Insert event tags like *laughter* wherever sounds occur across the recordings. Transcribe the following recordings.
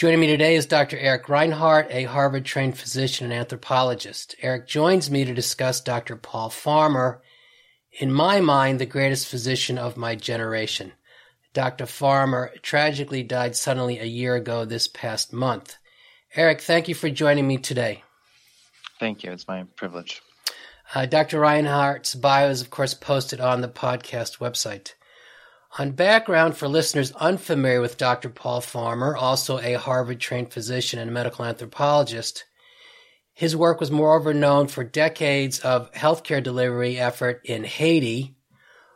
Joining me today is Dr. Eric Reinhart, a Harvard trained physician and anthropologist. Eric joins me to discuss Dr. Paul Farmer, in my mind, the greatest physician of my generation. Dr. Farmer tragically died suddenly a year ago this past month. Eric, thank you for joining me today. Thank you. It's my privilege. Uh, Dr. Reinhart's bio is, of course, posted on the podcast website. On background for listeners unfamiliar with Dr. Paul Farmer, also a Harvard trained physician and medical anthropologist, his work was moreover known for decades of healthcare delivery effort in Haiti,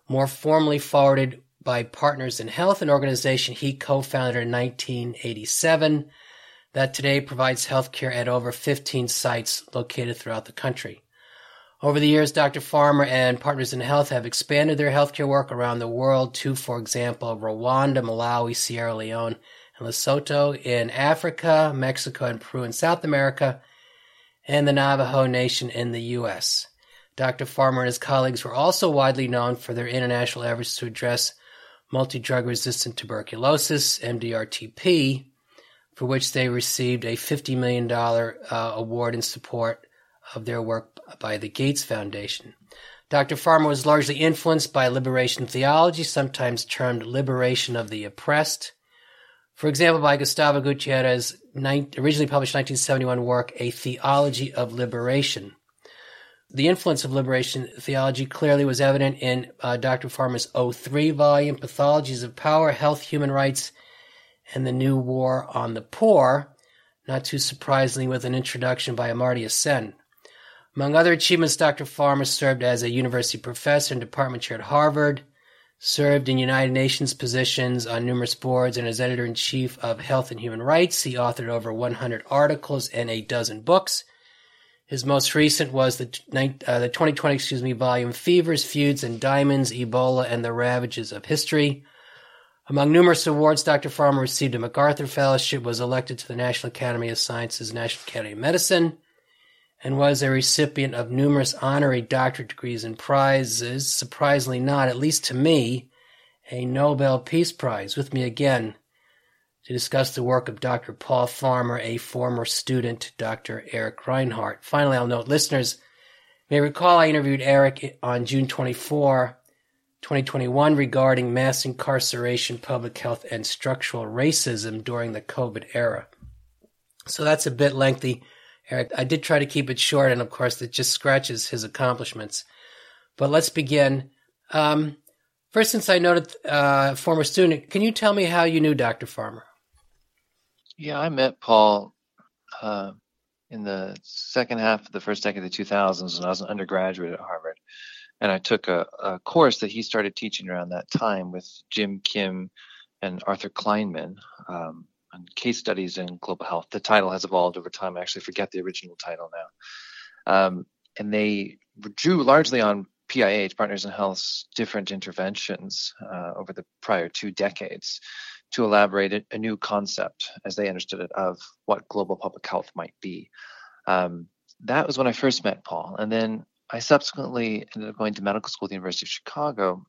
more formally forwarded by Partners in Health, an organization he co founded in 1987 that today provides healthcare at over 15 sites located throughout the country. Over the years, Dr. Farmer and Partners in Health have expanded their healthcare work around the world to, for example, Rwanda, Malawi, Sierra Leone, and Lesotho in Africa, Mexico, and Peru in South America, and the Navajo Nation in the U.S. Dr. Farmer and his colleagues were also widely known for their international efforts to address multi-drug resistant tuberculosis, MDR-TB, for which they received a $50 million uh, award in support of their work by the Gates Foundation. Dr. Farmer was largely influenced by liberation theology, sometimes termed liberation of the oppressed. For example, by Gustavo Gutierrez' originally published 1971 work, A Theology of Liberation. The influence of liberation theology clearly was evident in uh, Dr. Farmer's 03 volume, Pathologies of Power, Health, Human Rights, and the New War on the Poor, not too surprisingly with an introduction by Amartya Sen. Among other achievements, Dr. Farmer served as a university professor and department chair at Harvard, served in United Nations positions on numerous boards, and as editor in chief of Health and Human Rights. He authored over 100 articles and a dozen books. His most recent was the, uh, the 2020, excuse me, volume Fevers, Feuds, and Diamonds, Ebola, and the Ravages of History. Among numerous awards, Dr. Farmer received a MacArthur Fellowship, was elected to the National Academy of Sciences, National Academy of Medicine, and was a recipient of numerous honorary doctorate degrees and prizes. Surprisingly not, at least to me, a Nobel Peace Prize. With me again to discuss the work of Dr. Paul Farmer, a former student, Dr. Eric Reinhart. Finally, I'll note listeners may recall I interviewed Eric on June 24, 2021 regarding mass incarceration, public health, and structural racism during the COVID era. So that's a bit lengthy. Eric, I did try to keep it short, and of course, it just scratches his accomplishments. But let's begin. Um, first, since I noted uh, former student, can you tell me how you knew Dr. Farmer? Yeah, I met Paul uh, in the second half of the first decade of the 2000s when I was an undergraduate at Harvard. And I took a, a course that he started teaching around that time with Jim Kim and Arthur Kleinman. Um, on case studies in global health. The title has evolved over time. I actually forget the original title now. Um, and they drew largely on PIH, Partners in Health's different interventions uh, over the prior two decades to elaborate a, new concept, as they understood it, of what global public health might be. Um, that was when I first met Paul. And then I subsequently ended up going to medical school at the University of Chicago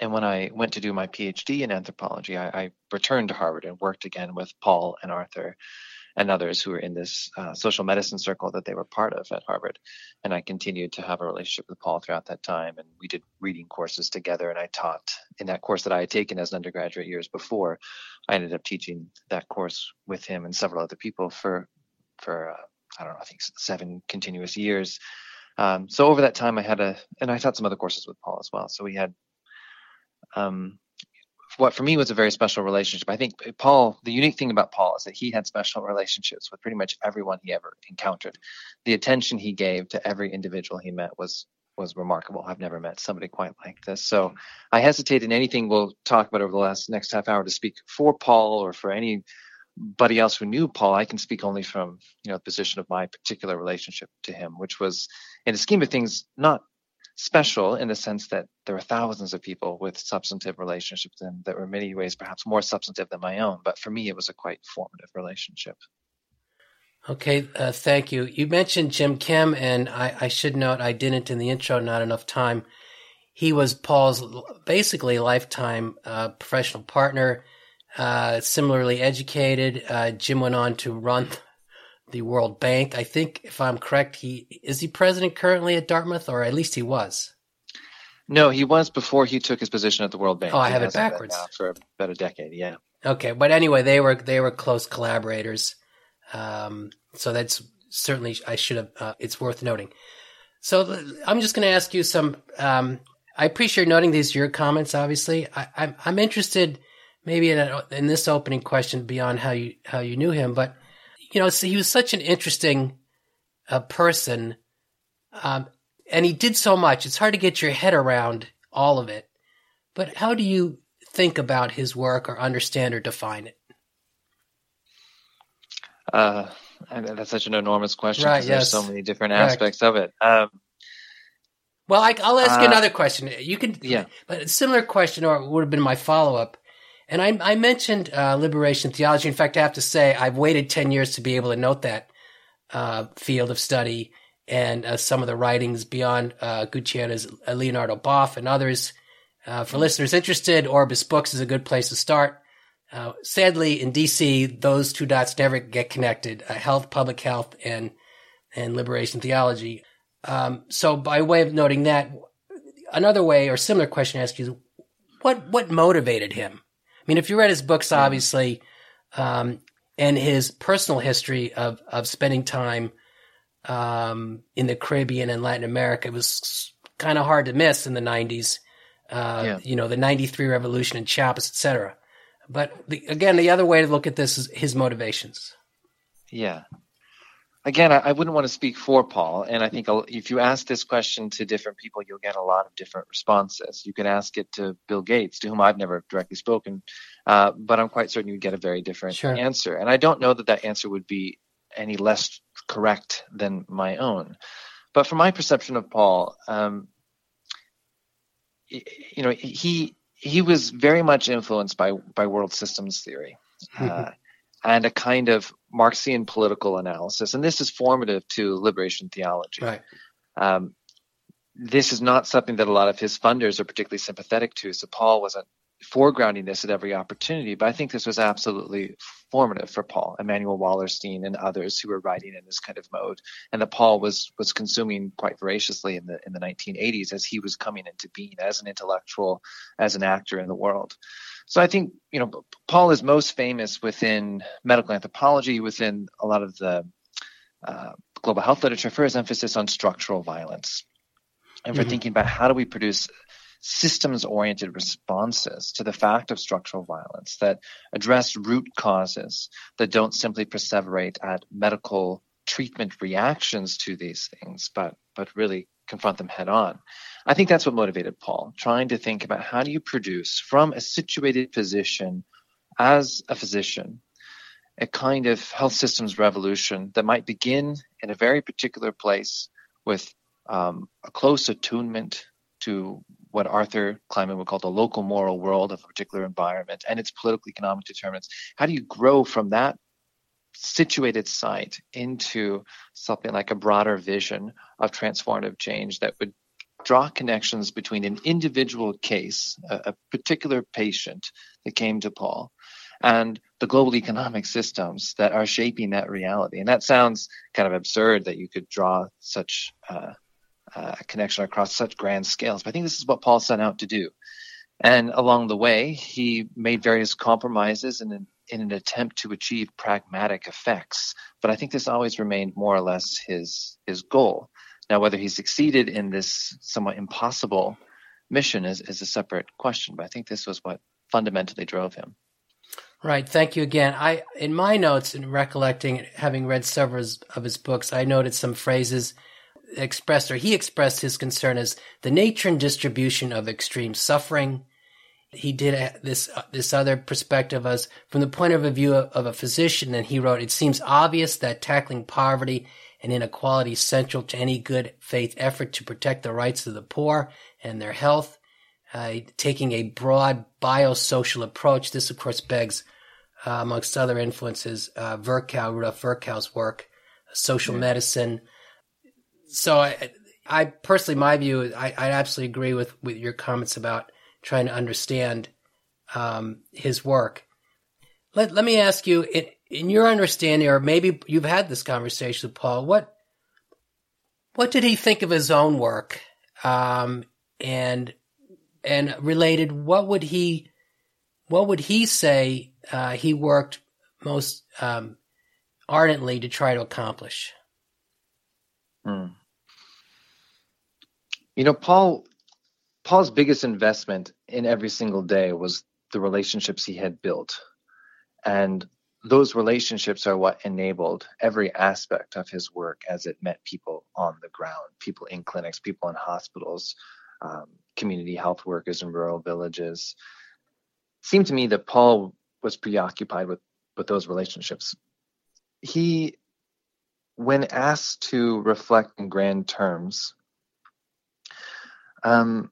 and when I went to do my PhD in anthropology, I, I, returned to Harvard and worked again with Paul and Arthur and others who were in this uh, social medicine circle that they were part of at Harvard. And I continued to have a relationship with Paul throughout that time. And we did reading courses together. And I taught in that course that I had taken as an undergraduate years before. I ended up teaching that course with him and several other people for for uh, I don't know, I think seven continuous years. Um, so over that time, I had a, and I taught some other courses with Paul as well. So we had um, what for me was a very special relationship. I think Paul, the unique thing about Paul is that he had special relationships with pretty much everyone he ever encountered. The attention he gave to every individual he met was was remarkable. I've never met somebody quite like this. So I hesitate in anything we'll talk about over the last next half hour to speak for Paul or for anybody else who knew Paul, I can speak only from you know the position of my particular relationship to him, which was, in the scheme of things, not special in the sense that there were thousands of people with substantive relationships and that were in many ways perhaps more substantive than my own. But for me, it was a quite formative relationship. Okay, uh, thank you. You mentioned Jim Kim, and I, I, should note I didn't in the intro, not enough time. He was Paul's basically lifetime uh, professional partner, uh, similarly educated. Uh, Jim went on to run the World Bank. I think, if I'm correct, he is he president currently at Dartmouth, or at least he was. No, he was before he took his position at the World Bank. Oh, I have it backwards. for about a decade, yeah. Okay, but anyway, they were they were close collaborators. Um, so that's certainly I should have. Uh, it's worth noting. So I'm just going to ask you some. Um, I appreciate noting these your comments. Obviously, I, am I'm, I'm interested maybe in, a, in this opening question beyond how you how you knew him, but you know, so he was such an interesting uh, person, um, and he did so much. It's hard to get your head around all of it. But how do you think about his work, or understand, or define it? Uh, that's such an enormous question. Right. Yes. There's so many different Correct. aspects of it. Um, well, I, will ask you uh, another question. You can, yeah, but a similar question, or would have been my follow up. And I, I mentioned uh, liberation theology. In fact, I have to say I've waited ten years to be able to note that uh, field of study and uh, some of the writings beyond uh, Gutierrez's uh, Leonardo Boff and others. Uh, for listeners interested, Orbis Books is a good place to start. Uh, sadly, in DC, those two dots never get connected: health, public health, and and liberation theology. Um, so, by way of noting that, another way or similar question to ask you: what what motivated him? I mean, if you read his books, obviously, um, and his personal history of of spending time um, in the Caribbean and Latin America, it was kind of hard to miss in the '90s. Uh, yeah. You know, the '93 revolution in Chiapas, etc. But the, again, the other way to look at this is his motivations. Yeah. Again, I, I, wouldn't want to speak for Paul, and I think if you ask this question to different people, you'll get a lot of different responses. You can ask it to Bill Gates, to whom I've never directly spoken, uh, but I'm quite certain you'd get a very different sure. answer. And I don't know that that answer would be any less correct than my own. But from my perception of Paul, um, you know, he he was very much influenced by by world systems theory uh, and a kind of Marxian political analysis, and this is formative to liberation theology. Right. Um, this is not something that a lot of his funders are particularly sympathetic to. So Paul wasn't foregrounding this at every opportunity. But I think this was absolutely formative for Paul, Immanuel Wallerstein, and others who were writing in this kind of mode, and that Paul was was consuming quite voraciously in the in the 1980s as he was coming into being as an intellectual, as an actor in the world. So I think you know Paul is most famous within medical anthropology, within a lot of the uh, global health literature for his emphasis on structural violence and for mm-hmm. thinking about how do we produce systems oriented responses to the fact of structural violence that address root causes that don't simply perseverate at medical treatment reactions to these things, but, but really confront them head on. I think that's what motivated Paul, trying to think about how do you produce from a situated position as a physician a kind of health systems revolution that might begin in a very particular place with um, a close attunement to what Arthur Kleinman would call the local moral world of a particular environment and its political economic determinants. How do you grow from that situated site into something like a broader vision of transformative change that would draw connections between an individual case, a, a particular patient that came to Paul, and the global economic systems that are shaping that reality. And that sounds kind of absurd that you could draw such uh, uh, connection across such grand scales. But I think this is what Paul set out to do. And along the way, he made various compromises in an, in an attempt to achieve pragmatic effects. But I think this always remained more or less his his goal. Now, whether he succeeded in this somewhat impossible mission is, is a separate question. But I think this was what fundamentally drove him. Right. Thank you again. I, in my notes, in recollecting, having read several of his books, I noted some phrases expressed or he expressed his concern as the nature and distribution of extreme suffering. He did a, this uh, this other perspective as from the point of view of, of a physician, and he wrote, "It seems obvious that tackling poverty and inequality is central to any good faith effort to protect the rights of the poor and their health. Uh, taking a broad biosocial approach, this of course begs, uh, amongst other influences, uh, Virchow, Rudolf Virchow's work, social yeah. medicine. So I, I personally, my view, I, I absolutely agree with, with your comments about trying to understand um, his work. Let, let me ask you, in, in your understanding, or maybe you've had this conversation with Paul, what what did he think of his own work? Um, and and related, what would he what would he say uh, he worked most um, ardently to try to accomplish? Hmm. You know, Paul Paul's biggest investment in every single day was the relationships he had built. And those relationships are what enabled every aspect of his work as it met people on the ground, people in clinics, people in hospitals, um, community health workers in rural villages. It seemed to me that Paul was preoccupied with, with those relationships. He, when asked to reflect in grand terms, um,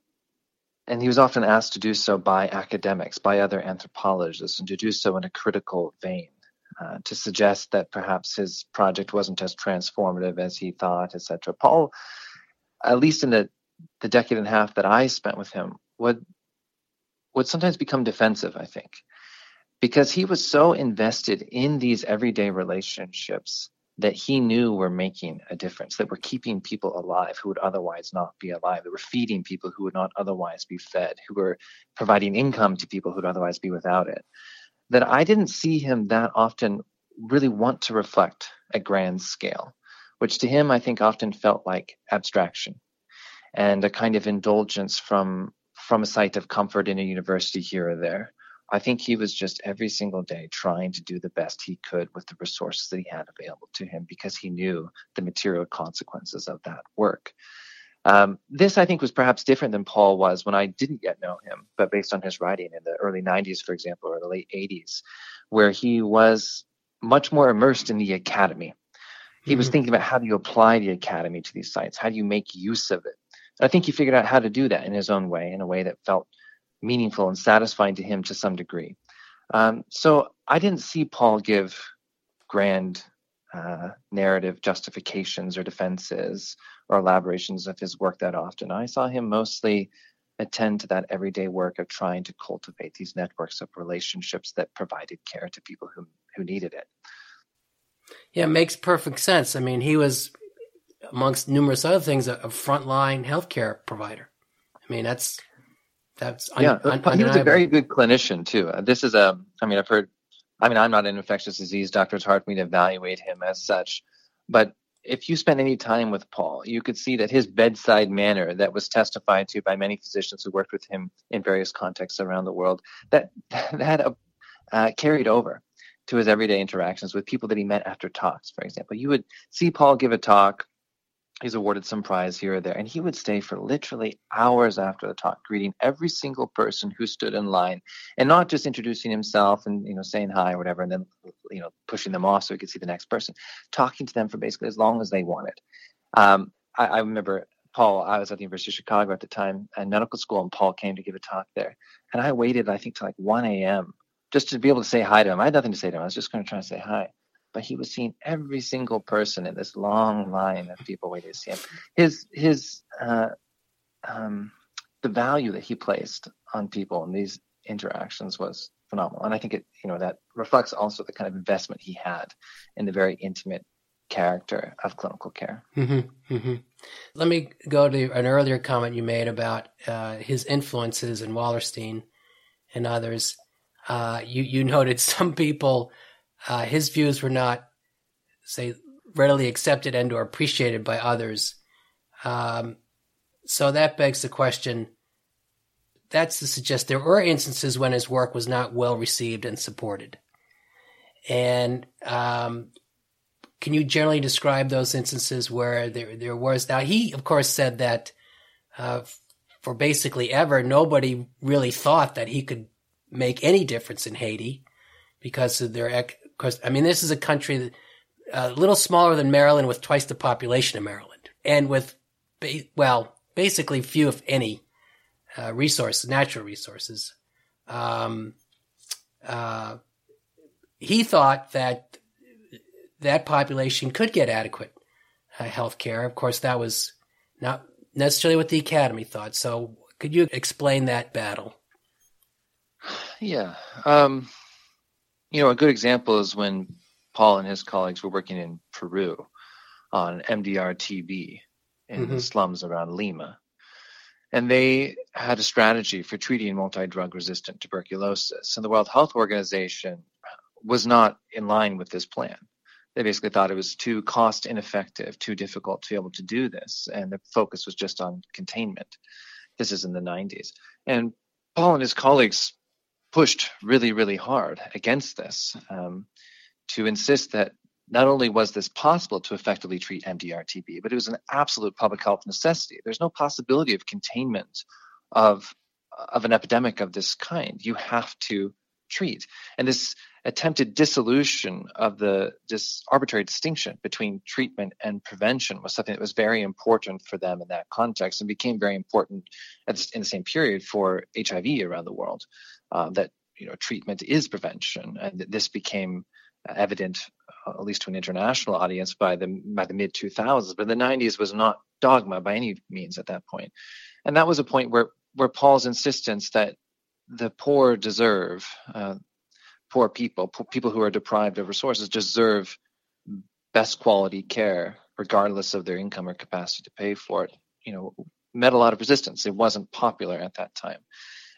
and he was often asked to do so by academics, by other anthropologists, and to do so in a critical vein, uh, to suggest that perhaps his project wasn't as transformative as he thought, etc. Paul, at least in the, the decade and a half that I spent with him, would would sometimes become defensive, I think, because he was so invested in these everyday relationships that he knew were making a difference, that were keeping people alive who would otherwise not be alive, that were feeding people who would not otherwise be fed, who were providing income to people who would otherwise be without it. That I didn't see him that often really want to reflect at grand scale, which to him I think often felt like abstraction and a kind of indulgence from from a site of comfort in a university here or there. I think he was just every single day trying to do the best he could with the resources that he had available to him because he knew the material consequences of that work. Um, this, I think, was perhaps different than Paul was when I didn't yet know him, but based on his writing in the early 90s, for example, or the late 80s, where he was much more immersed in the academy. He mm-hmm. was thinking about how do you apply the academy to these sites? How do you make use of it? And I think he figured out how to do that in his own way, in a way that felt meaningful and satisfying to him to some degree. Um, so I didn't see Paul give grand uh, narrative justifications or defenses or elaborations of his work that often. I saw him mostly attend to that everyday work of trying to cultivate these networks of relationships that provided care to people who who needed it. Yeah, it makes perfect sense. I mean, he was amongst numerous other things a, a frontline healthcare provider. I mean, that's that's yeah. Un- he was a very good clinician too. Uh, this is a. I mean, I've heard. I mean, I'm not an infectious disease doctor. It's hard for me to evaluate him as such, but if you spend any time with Paul, you could see that his bedside manner that was testified to by many physicians who worked with him in various contexts around the world, that *laughs* that uh, uh, carried over to his everyday interactions with people that he met after talks. For example, you would see Paul give a talk he's awarded some prize here or there and he would stay for literally hours after the talk greeting every single person who stood in line and not just introducing himself and you know saying hi or whatever and then you know pushing them off so he could see the next person talking to them for basically as long as they wanted um, I, I remember Paul, I was at the University of Chicago at the time in medical school, and Paul came to give a talk there. And I waited, I think, till like 1 a.m. just to be able to say hi to him. I had nothing to say to him. I was just going to try and say hi but he was seeing every single person in this long line of people waiting to see him. His his uh, um, the value that he placed on people in these interactions was phenomenal, and I think it you know that reflects also the kind of investment he had in the very intimate character of clinical care. Mm-hmm, mm-hmm. Let me go to an earlier comment you made about uh, his influences in Wallerstein and others. Uh, you you noted *laughs* some people uh, his views were not, say, readily accepted and or appreciated by others. Um, so that begs the question. That's to suggest there were instances when his work was not well received and supported. And um, can you generally describe those instances where there there was? Now he, of course, said that uh, for basically ever, nobody really thought that he could make any difference in Haiti because of their, because, I mean, this is a country that, a little smaller than Maryland with twice the population of Maryland and with, well, basically few, if any, uh, resources, natural resources. Um, uh, he thought that that population could get adequate uh, health care. Of course, that was not necessarily what the academy thought. So, could you explain that battle? Yeah. Um, you know, a good example is when Paul and his colleagues were working in Peru on MDR TB in mm-hmm. the slums around Lima. And they had a strategy for treating multi drug resistant tuberculosis. And the World Health Organization was not in line with this plan. They basically thought it was too cost ineffective, too difficult to be able to do this. And the focus was just on containment. This is in the 90s. And Paul and his colleagues pushed really, really hard against this um, to insist that not only was this possible to effectively treat MDR-TB, but it was an absolute public health necessity. There's no possibility of containment of of an epidemic of this kind. You have to treat, and this attempted dissolution of the this arbitrary distinction between treatment and prevention was something that was very important for them in that context, and became very important the, in the same period for HIV around the world. Uh, that you know treatment is prevention, and this became evident uh, at least to an international audience by the by the mid 2000s but the 90s was not dogma by any means at that point. And that was a point where where paul's insistence that the poor deserve uh, poor people people who are deprived of resources deserve best quality care regardless of their income or capacity to pay for it. You know met a lot of resistance. It wasn't popular at that time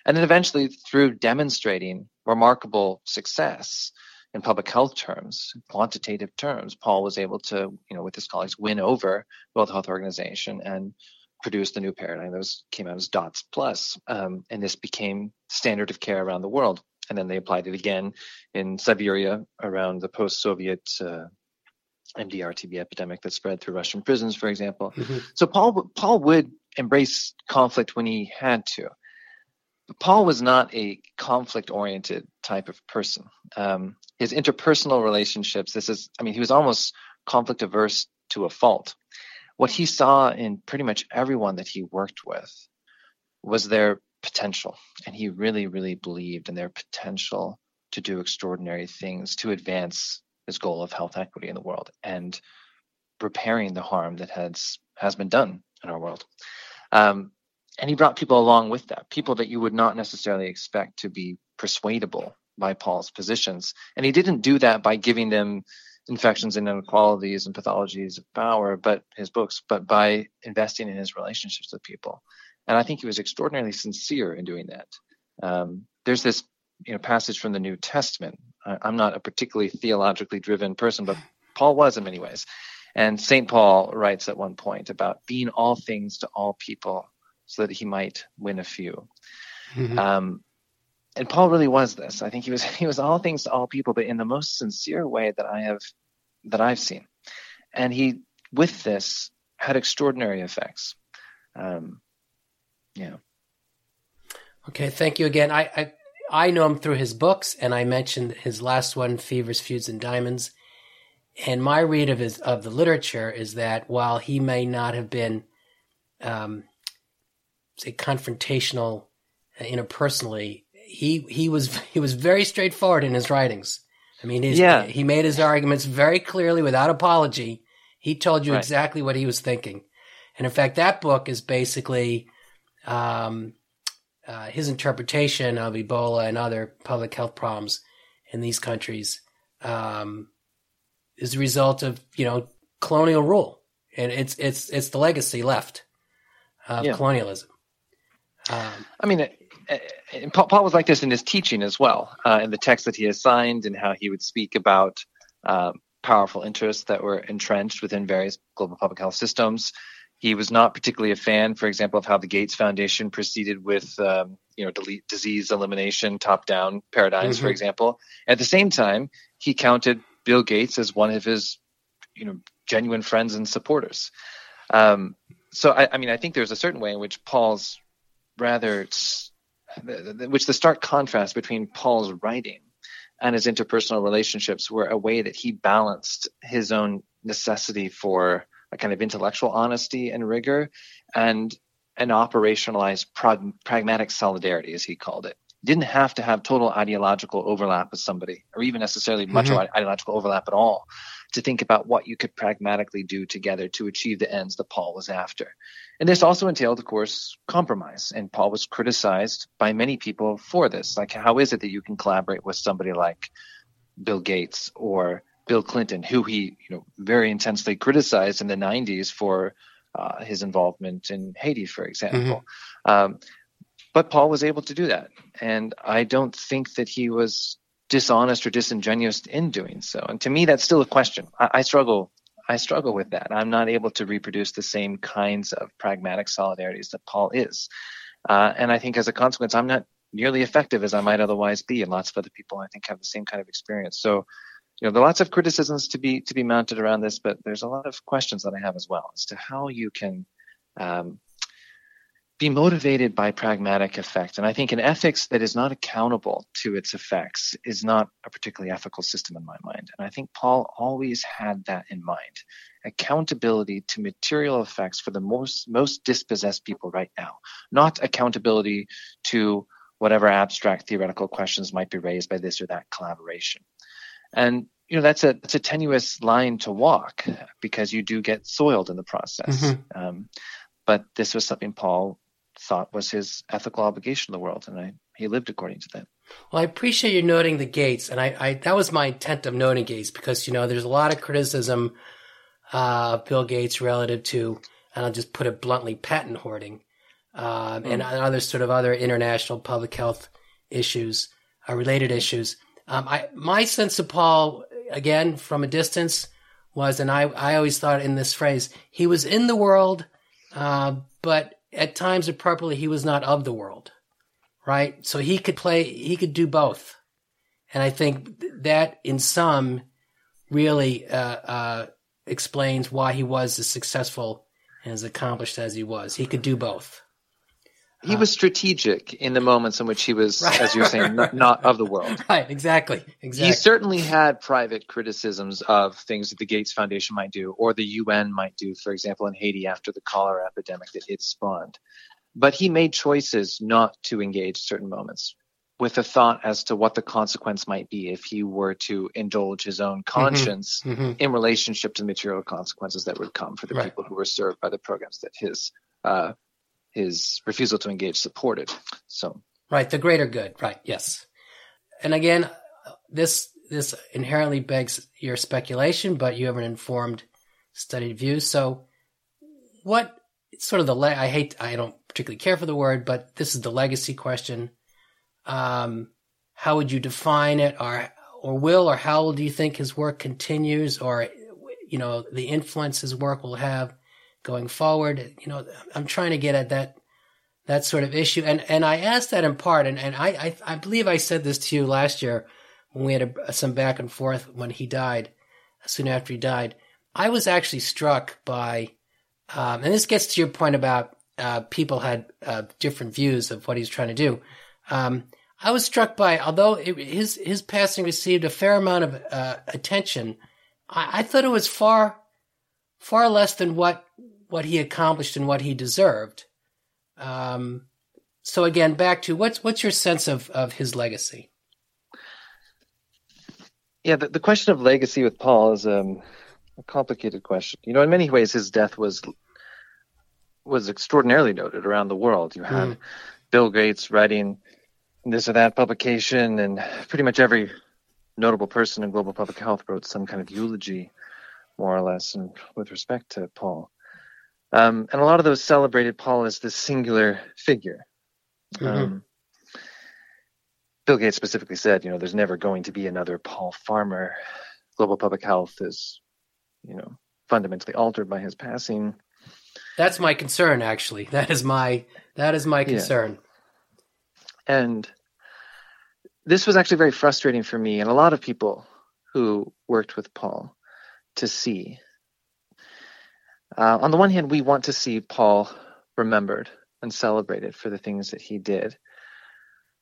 and then eventually through demonstrating remarkable success in public health terms, quantitative terms, Paul was able to, you know, with his colleagues, win over the World Health Organization and produce the new paradigm that was, came out as DOTS Plus, um, and this became standard of care around the world. And then they applied it again in Siberia around the post-Soviet uh, MDR-TB epidemic that spread through Russian prisons, for example. Mm-hmm. So Paul Paul would embrace conflict when he had to. Paul was not a conflict oriented type of person. Um, his interpersonal relationships, this is, I mean, he was almost conflict averse to a fault. What he saw in pretty much everyone that he worked with was their potential. And he really, really believed in their potential to do extraordinary things to advance his goal of health equity in the world and repairing the harm that has has been done in our world. Um, and he brought people along with that, people that you would not necessarily expect to be persuadable by Paul's positions. And he didn't do that by giving them infections and inequalities and pathologies of power, but his books, but by investing in his relationships with people. And I think he was extraordinarily sincere in doing that. Um, there's this you know passage from the New Testament. I, I'm not a particularly theologically driven person, but Paul was in many ways. And St. Paul writes at one point about being all things to all people so that he might win a few. Mm-hmm. Um, and Paul really was this. I think he was *laughs* he was all things to all people, but in the most sincere way that I have that I've seen. And he, with this, had extraordinary effects. Um, yeah. Okay, thank you again. I, I I know him through his books, and I mentioned his last one, Fevers, Feuds, and Diamonds. And my read of his of the literature is that while he may not have been, um, say, confrontational uh, interpersonally, he he was he was very straightforward in his writings. I mean, yeah. he made his arguments very clearly without apology. He told you right. exactly what he was thinking, and in fact, that book is basically um, uh, his interpretation of Ebola and other public health problems in these countries um, is the result of you know colonial rule, and it's it's it's the legacy left of yeah. colonialism. Um, I mean, and Paul was like this in his teaching as well, uh, in the text that he assigned and how he would speak about uh, powerful interests that were entrenched within various global public health systems. He was not particularly a fan, for example, of how the Gates Foundation proceeded with, um, you know, disease elimination, top-down paradigms, mm-hmm. for example. At the same time, he counted Bill Gates as one of his, you know, genuine friends and supporters. Um, so, I, I mean, I think there's a certain way in which Paul's rather, which the stark contrast between Paul's writing and his interpersonal relationships were a way that he balanced his own necessity for a kind of intellectual honesty and rigor and an operationalized prag- pragmatic solidarity, as he called it. Didn't have to have total ideological overlap with somebody, or even necessarily much mm-hmm. ideological overlap at all, to think about what you could pragmatically do together to achieve the ends that Paul was after. And this also entailed, of course, compromise. And Paul was criticized by many people for this. Like, how is it that you can collaborate with somebody like Bill Gates or Bill Clinton, who he, you know, very intensely criticized in the 90s for uh, his involvement in Haiti, for example. Mm-hmm. Um, but Paul was able to do that. And I don't think that he was dishonest or disingenuous in doing so. And to me, that's still a question. I, I struggle. I struggle with that. I'm not able to reproduce the same kinds of pragmatic solidarities that Paul is. Uh, and I think as a consequence, I'm not nearly effective as I might otherwise be. And lots of other people, I think, have the same kind of experience. So, you know, there are lots of criticisms to be to be mounted around this, but there's a lot of questions that I have as well as to how you can um, be motivated by pragmatic effect. And I think an ethics that is not accountable to its effects is not a particularly ethical system in my mind. And I think Paul always had that in mind. Accountability to material effects for the most most dispossessed people right now, not accountability to whatever abstract theoretical questions might be raised by this or that collaboration. And you know that's a it's a tenuous line to walk because you do get soiled in the process. Mm-hmm. Um, but this was something Paul thought was his ethical obligation to the world, and I, he lived according to that. Well, I appreciate you noting the Gates, and I, I that was my intent of noting Gates because you know there's a lot of criticism uh, of Bill Gates relative to, and I'll just put it bluntly, patent hoarding, um, mm. and other sort of other international public health issues, uh, related issues. Um, I my sense of Paul, again from a distance, was, and I I always thought in this phrase, he was in the world, uh, but at times appropriately he was not of the world right? So he could play he could do both. And i think that in some really uh, uh, explains why he was as successful and as accomplished as he was. He could do both he was strategic in the moments in which he was, right. as you're saying, not, not, of the world. *laughs* Right, exactly, exactly. He certainly had private criticisms of things that the Gates Foundation might do, or the UN might do, for example, in Haiti after the cholera epidemic that it spawned. But he made choices not to engage certain moments with a thought as to what the consequence might be if he were to indulge his own mm-hmm. conscience mm-hmm, mm-hmm. in relationship to the material consequences that would come for the right. people who were served by the programs that his uh, his refusal to engage supported. So right, the greater good. Right. Yes. And again, this this inherently begs your speculation, but you have an informed, studied view. So, what sort of the le- I hate I don't particularly care for the word, but this is the legacy question. Um, how would you define it, or or will or how do you think his work continues, or you know the influence his work will have going forward. You know, I'm trying to get at that that sort of issue, and and I asked that in part, and and I I, I believe I said this to you last year when we had a, some back and forth when he died, soon after he died. I was actually struck by, um, and this gets to your point about uh, people had uh, different views of what he's trying to do. Um, I was struck by, although it, his his passing received a fair amount of uh, attention, I, I, thought it was far far less than what what he accomplished and what he deserved. Um, so again, back to what's what's your sense of of his legacy? Yeah, the, the question of legacy with Paul is um, a complicated question. You know, in many ways, his death was was extraordinarily noted around the world. You had mm. Bill Gates writing this or that publication, and pretty much every notable person in global public health wrote some kind of eulogy, more or less, and with respect to Paul. Um, and a lot of those celebrated Paul as this singular figure. Mm-hmm. Um, Bill Gates specifically said, you know, there's never going to be another Paul Farmer. Global public health is, you know, fundamentally altered by his passing. That's my concern, actually. That is my that is my concern. Yeah. And this was actually very frustrating for me and a lot of people who worked with Paul to see uh, on the one hand, we want to see Paul remembered and celebrated for the things that he did.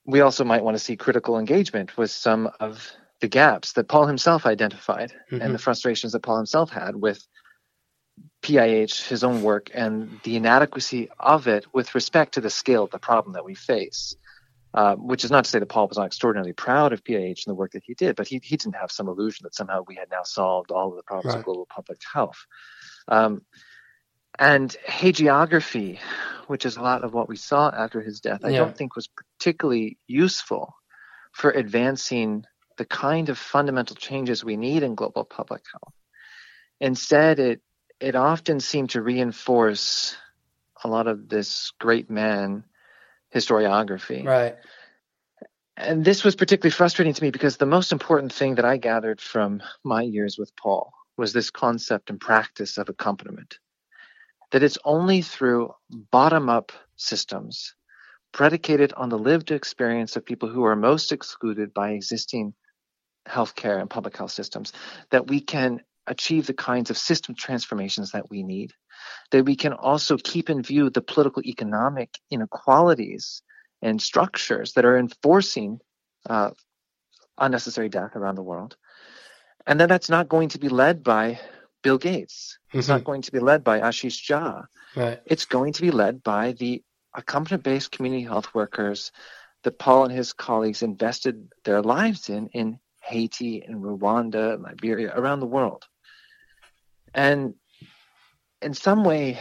We also might want to see critical engagement with some of the gaps that Paul himself identified mm-hmm. and the frustrations that Paul himself had with PIH, his own work, and the inadequacy of it with respect to the scale of the problem that we face. Uh, which is not to say that Paul was not extraordinarily proud of PIH and the work that he did, but he, he didn't have some illusion that somehow we had now solved all of the problems right. of global public health. Um, and hagiography, which is a lot of what we saw after his death, I yeah. don't think was particularly useful for advancing the kind of fundamental changes we need in global public health. Instead, it it often seemed to reinforce a lot of this great man historiography. Right. And this was particularly frustrating to me because the most important thing that I gathered from my years with Paul was this concept and practice of accompaniment. That it's only through bottom up systems predicated on the lived experience of people who are most excluded by existing healthcare and public health systems that we can achieve the kinds of system transformations that we need that we can also keep in view the political economic inequalities and structures that are enforcing uh, unnecessary death around the world. And then that's not going to be led by Bill Gates. Mm-hmm. It's not mm-hmm. going to be led by Ashish Jha. Right. It's going to be led by the accompaniment based community health workers that Paul and his colleagues invested their lives in in Haiti and Rwanda, Liberia, around the world. And in some way,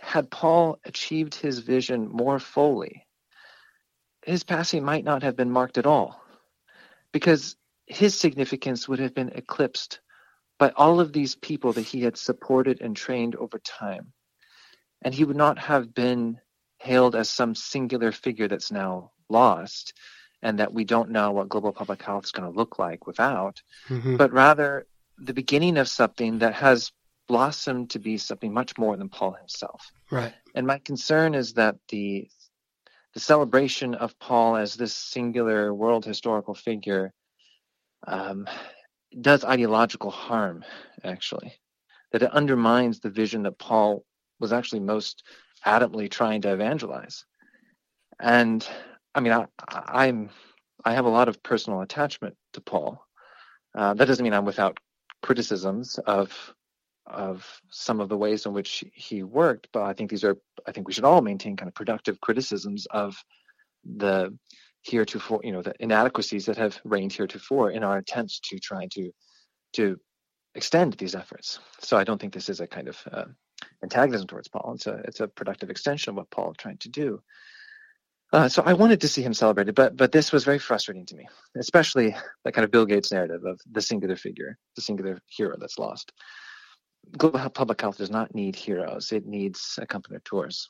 had Paul achieved his vision more fully, his passing might not have been marked at all, because his significance would have been eclipsed by all of these people that he had supported and trained over time. And he would not have been hailed as some singular figure that's now lost and that we don't know what global public health is going to look like without, mm-hmm. but rather the beginning of something that has blossomed to be something much more than Paul himself. Right. And my concern is that the the celebration of Paul as this singular world historical figure um, does ideological harm, actually. That it undermines the vision that Paul was actually most adamantly trying to evangelize. And I mean, I, I'm I have a lot of personal attachment to Paul. Uh, that doesn't mean I'm without criticisms of of some of the ways in which he worked, but I think these are I think we should all maintain kind of productive criticisms of the heretofore, you know, the inadequacies that have reigned heretofore in our attempts to try to to extend these efforts. So I don't think this is a kind of uh, antagonism towards Paul. It's a it's a productive extension of what Paul trying to do. Uh, so I wanted to see him celebrated, but but this was very frustrating to me, especially that kind of Bill Gates narrative of the singular figure, the singular hero that's lost global public health does not need heroes; it needs accompagnateurs.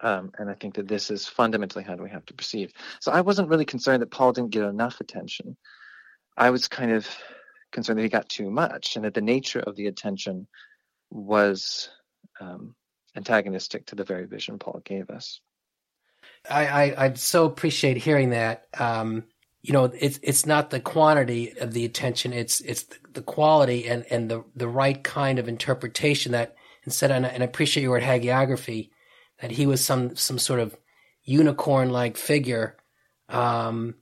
Um, and I think that this is fundamentally how we have to perceive. So I wasn't really concerned that Paul didn't get enough attention. I was kind of concerned that he got too much, and that the nature of the attention was um, antagonistic to the very vision Paul gave us. I, I, I so appreciate hearing that. Um, you know, it's it's not the quantity of the attention; it's it's the quality and and the the right kind of interpretation that instead. And, and I appreciate your word hagiography, that he was some some sort of unicorn like figure. Um,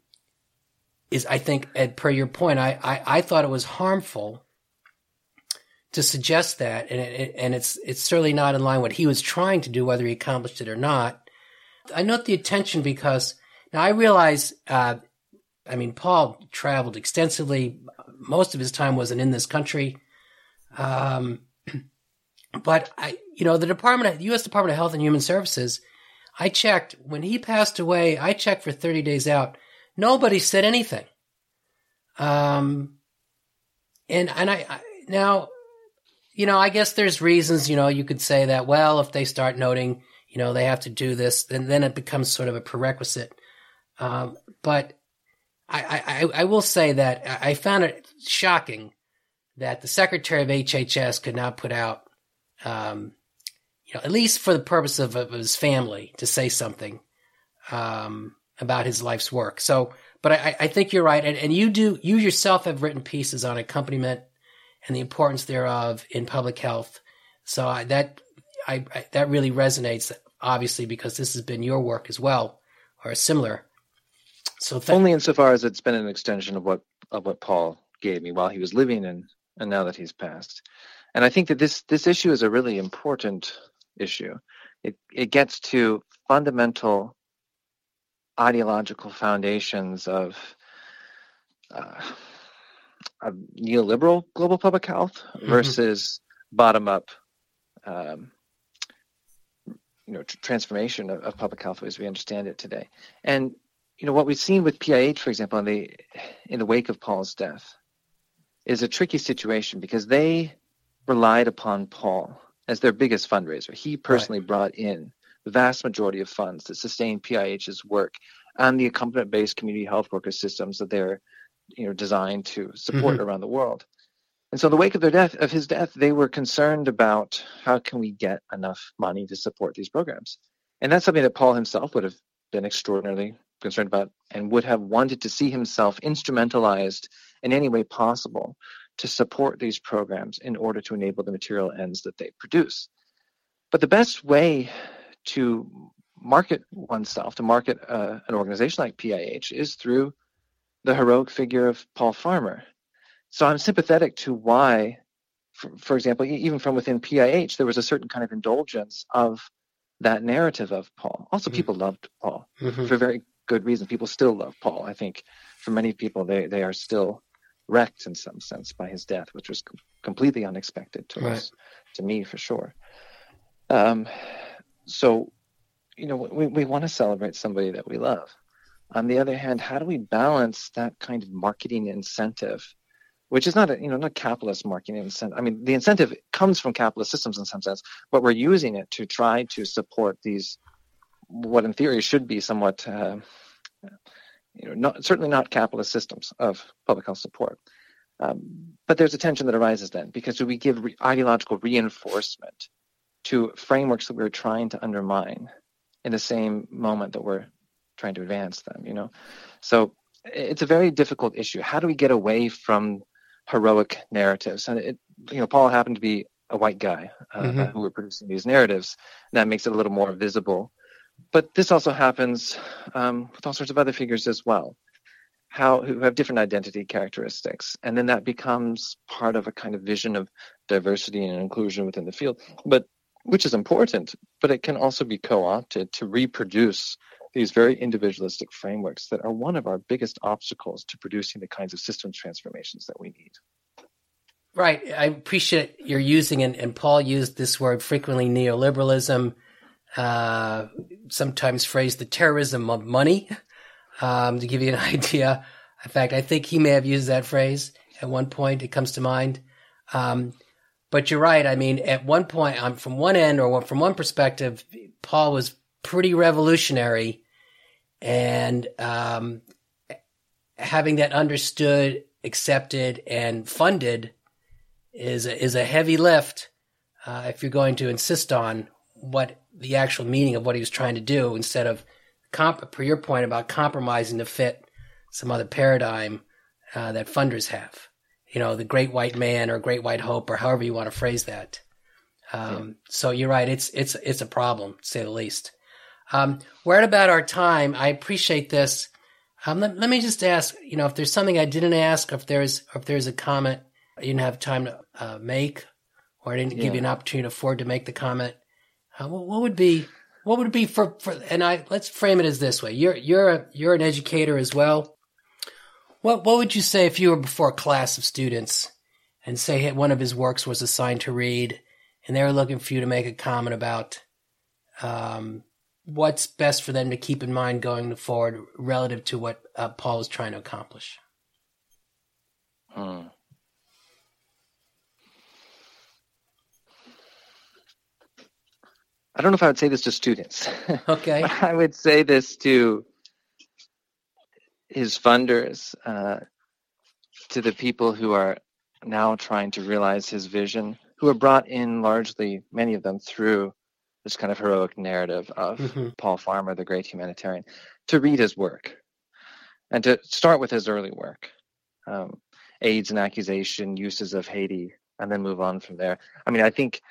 is I think, per your point, I, I I thought it was harmful to suggest that, and it, and it's it's certainly not in line what he was trying to do, whether he accomplished it or not. I note the attention because now I realize uh, I mean, Paul traveled extensively. Most of his time wasn't in this country. Um, *clears throat* but I, you know, the Department, of, U.S. Department of Health and Human Services, I checked when he passed away. I checked for 30 days out. Nobody said anything. Um, and, and I, I now, you know, I guess there's reasons, you know, you could say that, well, if they start noting, you know, they have to do this, then, then it becomes sort of a prerequisite. Um, but I, I, I will say that I found it shocking that the secretary of HHS could not put out, um, you know, at least for the purpose of, of his family, to say something um, about his life's work. So, but I, I think you're right, and, and you do you yourself have written pieces on accompaniment and the importance thereof in public health. So I, that I, I that really resonates obviously, because this has been your work as well, or similar. So th- only insofar as it's been an extension of what of what Paul gave me while he was living, and and now that he's passed. And I think that this this issue is a really important issue. It it gets to fundamental ideological foundations of, uh, of neoliberal global public health mm-hmm. versus bottom up um, you know transformation of, of, public health as we understand it today and you know what we've seen with PIH for example in the in the wake of Paul's death is a tricky situation because they relied upon Paul as their biggest fundraiser he personally right. brought in the vast majority of funds that sustain PIH's work and the accompaniment-based community health worker systems that they're you know designed to support mm-hmm. around the world and so, in the wake of their death, of his death, they were concerned about how can we get enough money to support these programs, and that's something that Paul himself would have been extraordinarily concerned about, and would have wanted to see himself instrumentalized in any way possible to support these programs in order to enable the material ends that they produce. But the best way to market oneself, to market uh, an organization like PIH, is through the heroic figure of Paul Farmer so I'm sympathetic to why, for, for example, even from within PIH, there was a certain kind of indulgence of that narrative of Paul. Also, mm-hmm. people loved Paul mm-hmm. for very good reason. People still love Paul. I think for many people, they, they are still wrecked in some sense by his death, which was com- completely unexpected to right. us, to me for sure. Um, so, you know, we, we want to celebrate somebody that we love. On the other hand, how do we balance that kind of marketing incentive which is not a you know not capitalist marketing incentive. I mean, the incentive comes from capitalist systems in some sense, but we're using it to try to support these what in theory should be somewhat uh, you know not, certainly not capitalist systems of public health support. Um, but there's a tension that arises then because we give re- ideological reinforcement to frameworks that we're trying to undermine in the same moment that we're trying to advance them? You know, so it's a very difficult issue. How do we get away from heroic narratives. And it, you know, Paul happened to be a white guy uh, mm-hmm. who were producing these narratives. And that makes it a little more visible. But this also happens um, with all sorts of other figures as well, how who have different identity characteristics, and then that becomes part of a kind of vision of diversity and inclusion within the field. But which is important, but it can also be co-opted to reproduce these very individualistic frameworks that are one of our biggest obstacles to producing the kinds of systems transformations that we need. Right. I appreciate your using, and, and Paul used this word frequently neoliberalism, uh, sometimes phrased the terrorism of money, um, to give you an *laughs* idea. In fact, I think he may have used that phrase at one point. It comes to mind. Um, but you're right. I mean, at one point, um, from one end or from one perspective, Paul was pretty revolutionary and um, having that understood, accepted, and funded is a, is a heavy lift uh, if you're going to insist on what the actual meaning of what he was trying to do instead of comp- per your point about compromising to fit some other paradigm uh, that funders have. You know, the great white man or great white hope or however you want to phrase that. Um, yeah. So you're right. It's it's it's a problem, to say the least. Um, we're at about our time. I appreciate this. Um, let, let, me just ask, you know, if there's something I didn't ask, if there's if there's a comment I didn't have time to uh, make, or I didn't yeah. give you an opportunity to afford to make the comment, uh, what, what, would be what would it be for, for and I let's frame it as this way. You're you're a, you're an educator as well. What what would you say if you were before a class of students and say one of his works was assigned to read, and they were looking for you to make a comment about um, what's best for them to keep in mind going forward relative to what uh, Paul is trying to accomplish? Hmm. I don't know if I would say this to students. *laughs* Okay. I would say this to his funders, uh, to the people who are now trying to realize his vision, who are brought in largely, many of them, through this kind of heroic narrative of mm-hmm. Paul Farmer, the great humanitarian, to read his work and to start with his early work, um, AIDS and accusation, uses of Haiti, and then move on from there. I mean, I think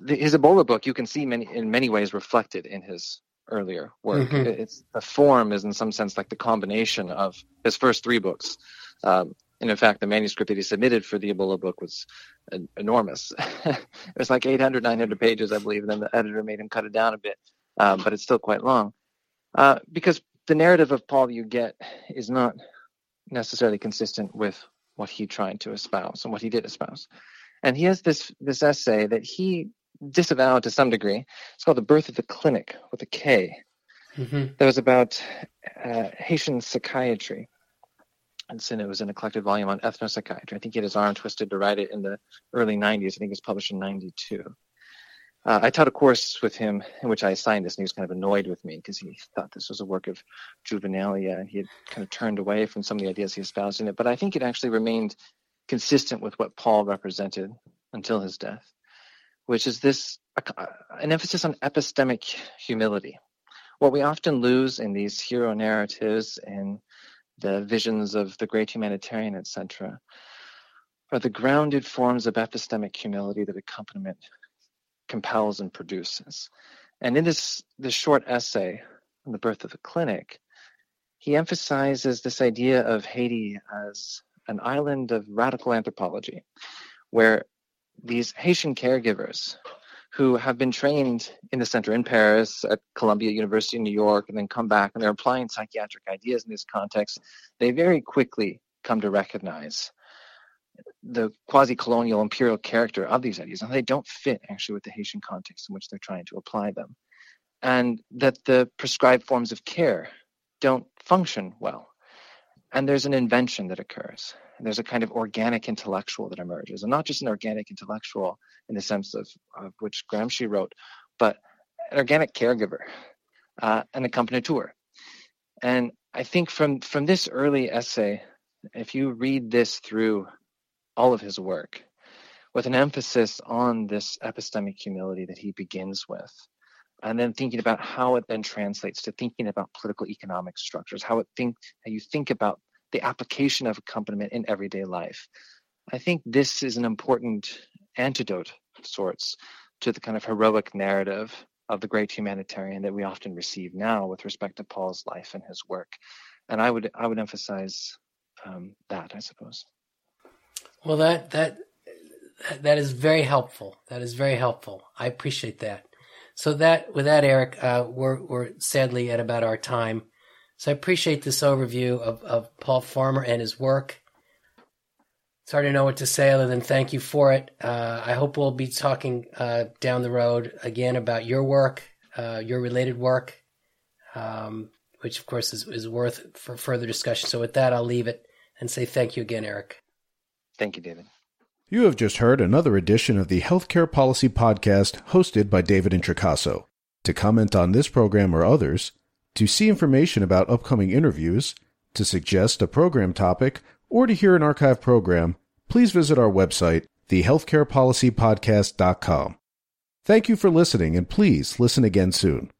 the, his Ebola book, you can see many in many ways reflected in his earlier work. Mhm. It's the form is in some sense like the combination of his first three books. Um, and in fact, the manuscript that he submitted for the Ebola book was en- enormous. *laughs* it was like 800, 900 pages, I believe. And then the editor made him cut it down a bit, um, but it's still quite long. Uh, because the narrative of Paul you get is not necessarily consistent with what he tried to espouse and what he did espouse. And he has this this essay that he disavowed to some degree. It's called "The Birth of the Klinik" with a K. hmm That was about uh, Haitian psychiatry. And so it was in a collected volume on ethnopsychiatry. I think he had his arm twisted to write it in the early 90s. I think it was published in 92. Uh, I taught a course with him in which I assigned this, and he was kind of annoyed with me because he thought this was a work of juvenilia, he had kind of turned away from some of the ideas he espoused in it. But I think it actually remained consistent with what Paul represented until his death, which is this uh, an emphasis on epistemic humility. What we often lose in these hero narratives and the visions of the great humanitarian, etc., are the grounded forms of epistemic humility that accompaniment compels and produces. And in this this short essay on the birth of the clinic, he emphasizes this idea of Haiti as an island of radical anthropology, where these Haitian caregivers who have been trained in the center in Paris, at Columbia University in New York, and then come back and they're applying psychiatric ideas in this context, they very quickly come to recognize the quasi-colonial imperial character of these ideas and they don't fit actually with the Haitian context in which they're trying to apply them. And that the prescribed forms of care don't function well. And there's an invention that occurs. There's a kind of organic intellectual that emerges, and not just an organic intellectual in the sense of, of which Gramsci wrote, but an organic caregiver, uh, an accompagnateur And I think from from this early essay, if you read this through all of his work, with an emphasis on this epistemic humility that he begins with, and then thinking about how it then translates to thinking about political economic structures, how it think how you think about the application of accompaniment in everyday life. I think this is an important antidote of sorts to the kind of heroic narrative of the great humanitarian that we often receive now with respect to Paul's life and his work. And I would I would emphasize um, that, I suppose. Well, that that that is very helpful. That is very helpful. I appreciate that. So that with that, Eric, uh, we're we're sadly at about our time. So I appreciate this overview of, of Paul Farmer and his work. It's hard to know what to say other than thank you for it. Uh, I hope we'll be talking uh, down the road again about your work, uh, your related work, um, which of course is, is worth for further discussion. So with that, I'll leave it and say thank you again, Eric. Thank you, David. You have just heard another edition of the Healthcare Policy Podcast hosted by David Introcaso. To comment on this program or others, to see information about upcoming interviews, to suggest a program topic, or to hear an archive program, please visit our website, thehealthcarepolicypodcast.com. Thank you for listening, and please listen again soon.